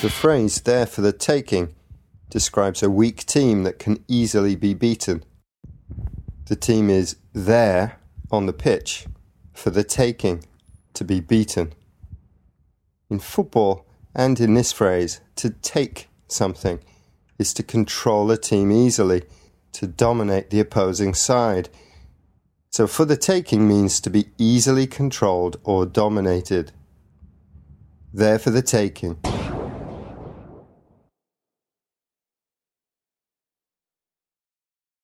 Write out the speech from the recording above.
The phrase there for the taking describes a weak team that can easily be beaten. The team is there on the pitch for the taking, to be beaten. In football and in this phrase, to take something is to control a team easily, to dominate the opposing side. So for the taking means to be easily controlled or dominated. There for the taking.